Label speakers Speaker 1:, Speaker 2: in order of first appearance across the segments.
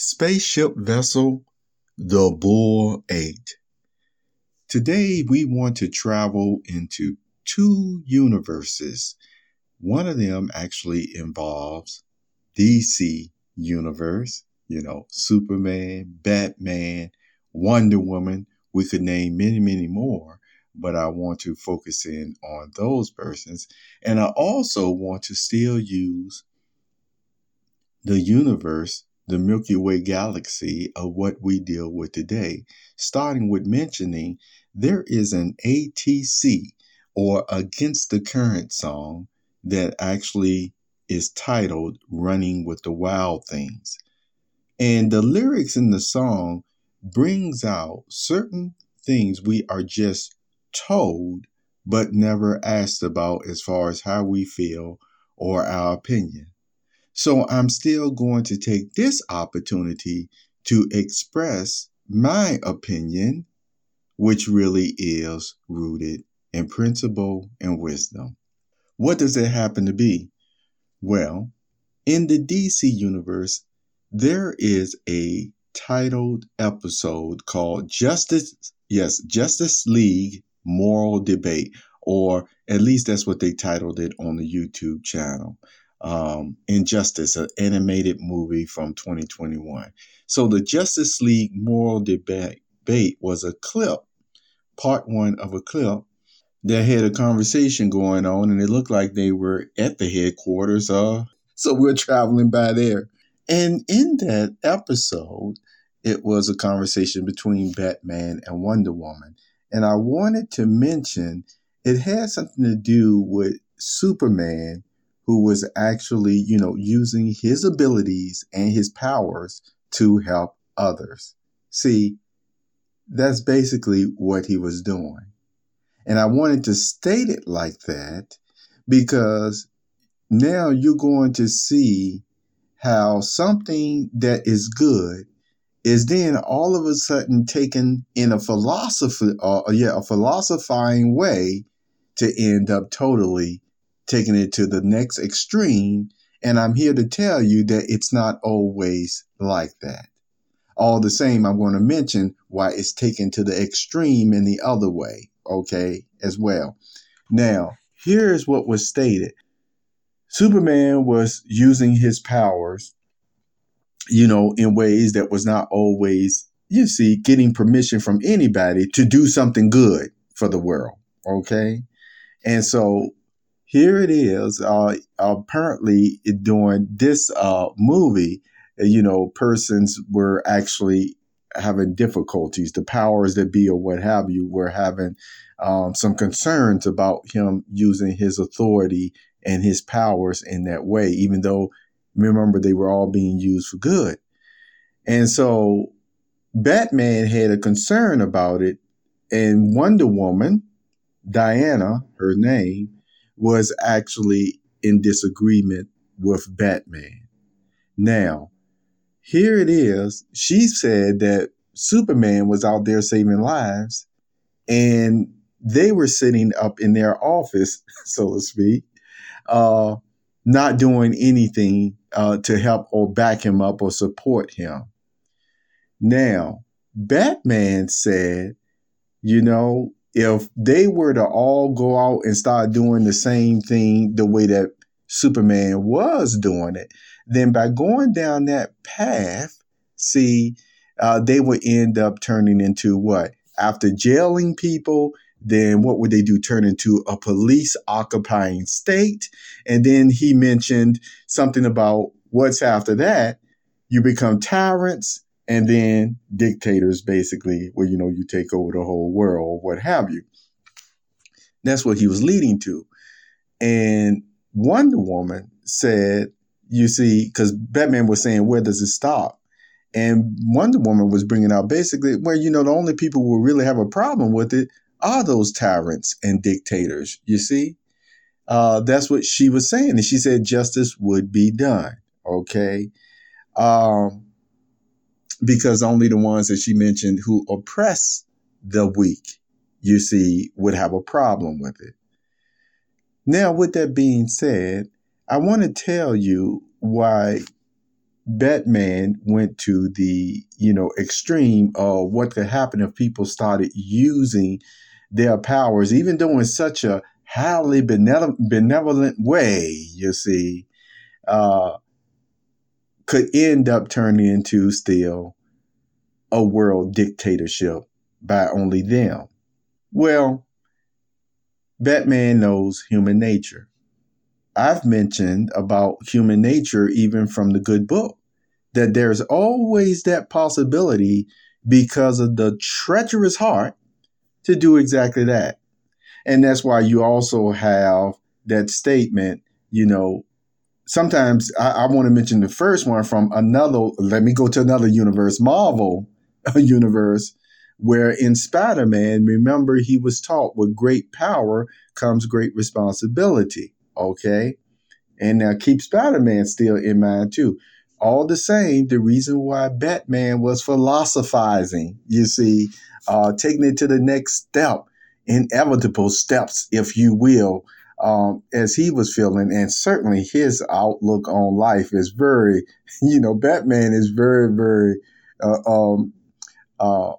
Speaker 1: Spaceship Vessel The Bull 8. Today we want to travel into two universes. One of them actually involves DC universe, you know, Superman, Batman, Wonder Woman. We could name many, many more, but I want to focus in on those persons. And I also want to still use the universe the Milky Way galaxy of what we deal with today, starting with mentioning there is an ATC or Against the Current song that actually is titled Running with the Wild Things. And the lyrics in the song brings out certain things we are just told but never asked about as far as how we feel or our opinion. So I'm still going to take this opportunity to express my opinion, which really is rooted in principle and wisdom. What does it happen to be? Well, in the DC universe, there is a titled episode called Justice, yes, Justice League Moral Debate, or at least that's what they titled it on the YouTube channel um, Injustice, an animated movie from 2021. So the Justice League moral debate was a clip, part one of a clip that had a conversation going on, and it looked like they were at the headquarters. Uh, so we're traveling by there. And in that episode, it was a conversation between Batman and Wonder Woman. And I wanted to mention it had something to do with Superman who was actually, you know, using his abilities and his powers to help others. See, that's basically what he was doing. And I wanted to state it like that because now you're going to see how something that is good is then all of a sudden taken in a philosophy, uh, yeah, a philosophizing way to end up totally taking it to the next extreme. And I'm here to tell you that it's not always like that. All the same, I'm going to mention why it's taken to the extreme in the other way, okay, as well. Now, here's what was stated Superman was using his powers, you know, in ways that was not always, you see, getting permission from anybody to do something good for the world, okay? And so here it is. Uh, apparently, during this uh, movie, you know, persons were actually having difficulties. The powers that be, or what have you, were having um, some concerns about him using his authority and his powers in that way, even though, remember, they were all being used for good. And so Batman had a concern about it, and Wonder Woman, Diana, her name, was actually in disagreement with Batman. Now, here it is. She said that Superman was out there saving lives and they were sitting up in their office, so to speak, uh, not doing anything uh, to help or back him up or support him. Now, Batman said, you know, if they were to all go out and start doing the same thing the way that Superman was doing it, then by going down that path, see, uh, they would end up turning into what? After jailing people, then what would they do? Turn into a police occupying state. And then he mentioned something about what's after that. You become tyrants and then dictators basically where you know you take over the whole world what have you. That's what he was leading to. And wonder woman said you see because batman was saying where does it stop? And wonder woman was bringing out basically where you know the only people who really have a problem with it are those tyrants and dictators you see? Uh, that's what she was saying. And she said justice would be done okay? Um, because only the ones that she mentioned who oppress the weak, you see, would have a problem with it. Now, with that being said, I want to tell you why Batman went to the, you know, extreme of what could happen if people started using their powers, even though in such a highly benevolent way, you see, uh, could end up turning into still a world dictatorship by only them. Well, Batman knows human nature. I've mentioned about human nature even from the good book that there's always that possibility because of the treacherous heart to do exactly that. And that's why you also have that statement, you know, sometimes I, I want to mention the first one from another, let me go to another universe, Marvel universe, where in Spider Man, remember, he was taught with great power comes great responsibility. Okay. And now keep Spider Man still in mind too. All the same, the reason why Batman was philosophizing, you see, uh, taking it to the next step, inevitable steps, if you will, um, as he was feeling. And certainly his outlook on life is very, you know, Batman is very, very, uh, um, uh,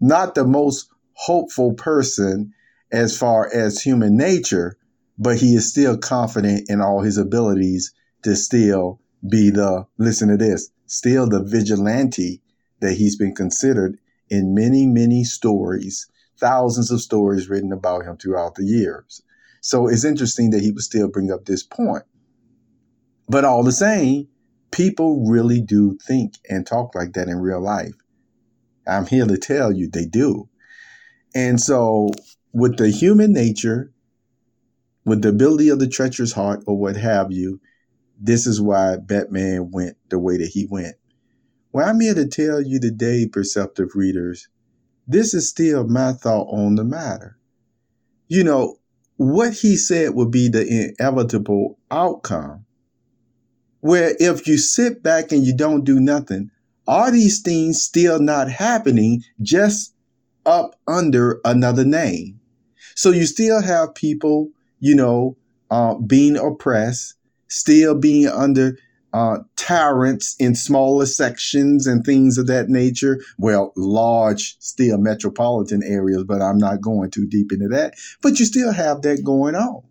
Speaker 1: not the most hopeful person as far as human nature, but he is still confident in all his abilities to still be the, listen to this, still the vigilante that he's been considered in many, many stories, thousands of stories written about him throughout the years. So it's interesting that he would still bring up this point. But all the same, people really do think and talk like that in real life. I'm here to tell you they do. And so, with the human nature, with the ability of the treacherous heart, or what have you, this is why Batman went the way that he went. Well, I'm here to tell you today, perceptive readers, this is still my thought on the matter. You know, what he said would be the inevitable outcome, where if you sit back and you don't do nothing, are these things still not happening just up under another name? So you still have people, you know, uh, being oppressed, still being under uh, tyrants in smaller sections and things of that nature. Well, large, still metropolitan areas, but I'm not going too deep into that. But you still have that going on.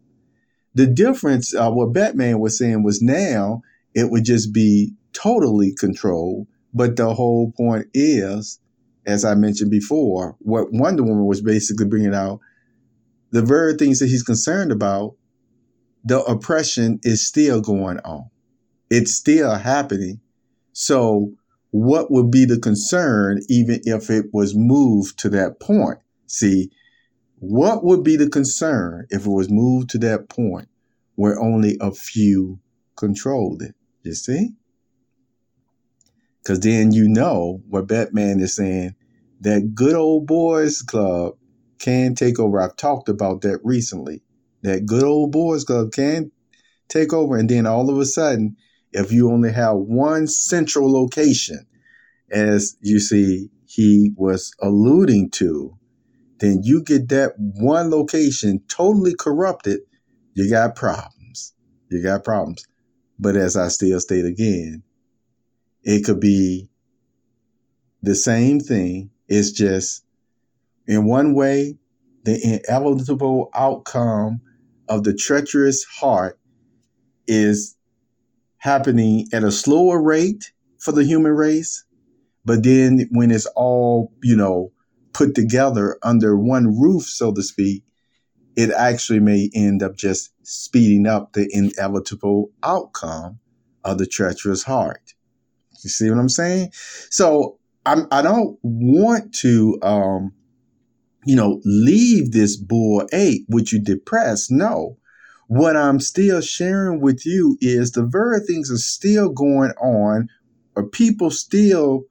Speaker 1: The difference, uh, what Batman was saying was now it would just be totally controlled. But the whole point is, as I mentioned before, what Wonder Woman was basically bringing out, the very things that he's concerned about, the oppression is still going on it's still happening. So, what would be the concern even if it was moved to that point? See, what would be the concern if it was moved to that point where only a few controlled it? You see? Because then you know what Batman is saying that good old boys club can take over. I've talked about that recently. That good old boys club can take over, and then all of a sudden, if you only have one central location, as you see he was alluding to, then you get that one location totally corrupted, you got problems. You got problems. But as I still state again, it could be the same thing. It's just in one way, the inevitable outcome of the treacherous heart is happening at a slower rate for the human race. But then when it's all, you know, put together under one roof, so to speak, it actually may end up just speeding up the inevitable outcome of the treacherous heart. You see what I'm saying? So I'm, I don't want to, um, you know, leave this bull eight, which you depressed. No, what I'm still sharing with you is the very things are still going on, or people still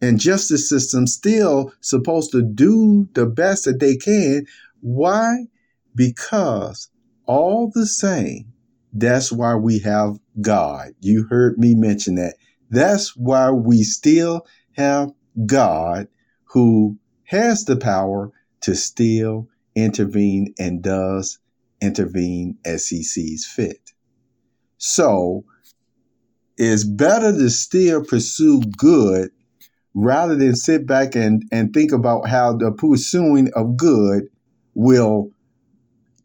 Speaker 1: and justice system still supposed to do the best that they can. Why? Because all the same, that's why we have God. You heard me mention that. That's why we still have God who has the power to still intervene and does intervene as he sees fit. So, it's better to still pursue good rather than sit back and, and think about how the pursuing of good will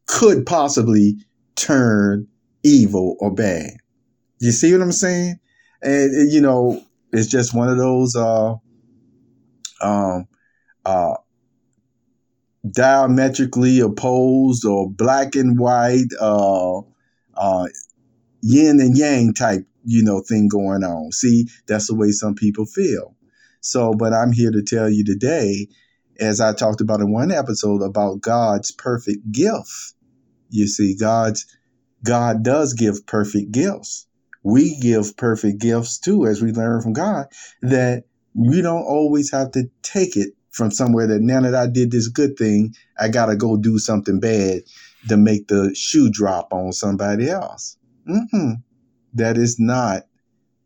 Speaker 1: could possibly turn evil or bad. You see what I'm saying? And you know, it's just one of those uh um uh diametrically opposed or black and white uh uh yin and yang type, you know, thing going on. See, that's the way some people feel. So, but I'm here to tell you today, as I talked about in one episode about God's perfect gift. You see, God's God does give perfect gifts. We give perfect gifts too, as we learn from God, that we don't always have to take it from somewhere that now that I did this good thing, I got to go do something bad to make the shoe drop on somebody else. Mm-mm. That is not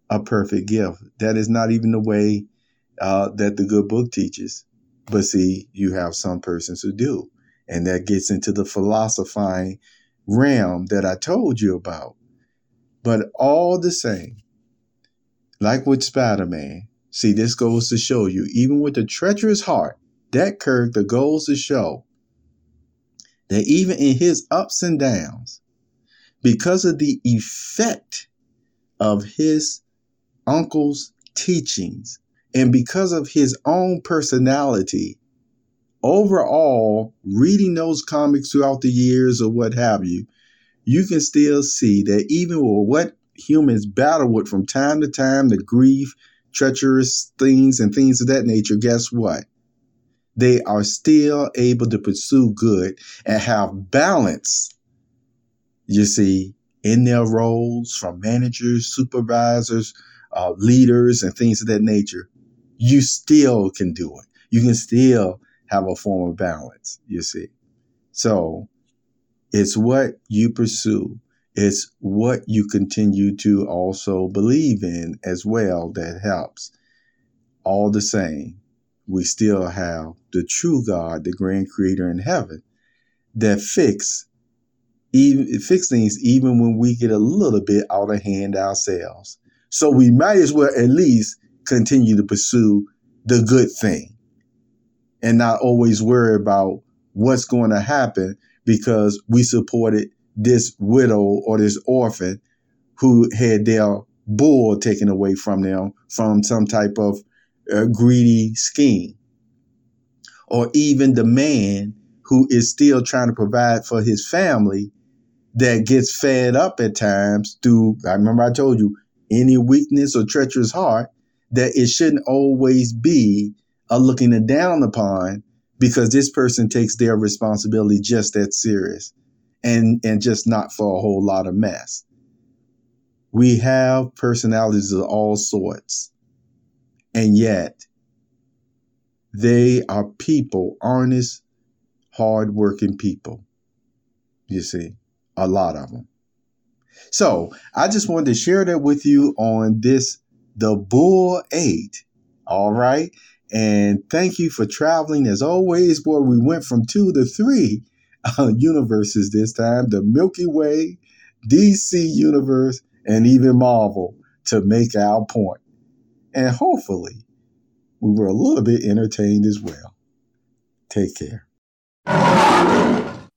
Speaker 1: a perfect gift. That is not even the way uh, that the good book teaches. But see, you have some persons who do. And that gets into the philosophizing realm that I told you about. But all the same, like with Spider Man, see, this goes to show you, even with the treacherous heart, that character goes to show that even in his ups and downs, because of the effect of his uncle's teachings and because of his own personality, overall, reading those comics throughout the years or what have you, you can still see that even with what humans battle with from time to time, the grief, treacherous things, and things of that nature, guess what? They are still able to pursue good and have balance you see, in their roles from managers, supervisors, uh, leaders, and things of that nature, you still can do it. You can still have a form of balance, you see. So it's what you pursue, it's what you continue to also believe in as well that helps. All the same, we still have the true God, the grand creator in heaven, that fix even fix things even when we get a little bit out of hand ourselves. So we might as well at least continue to pursue the good thing and not always worry about what's going to happen because we supported this widow or this orphan who had their bull taken away from them from some type of uh, greedy scheme. Or even the man who is still trying to provide for his family that gets fed up at times through, I remember I told you, any weakness or treacherous heart, that it shouldn't always be a looking down upon because this person takes their responsibility just that serious and, and just not for a whole lot of mess. We have personalities of all sorts, and yet they are people, honest, hardworking people. You see a lot of them. So I just wanted to share that with you on this, the Bull 8. All right. And thank you for traveling as always, boy. We went from two to three uh, universes this time the Milky Way, DC Universe, and even Marvel to make our point. And hopefully, we were a little bit entertained as well. Take care.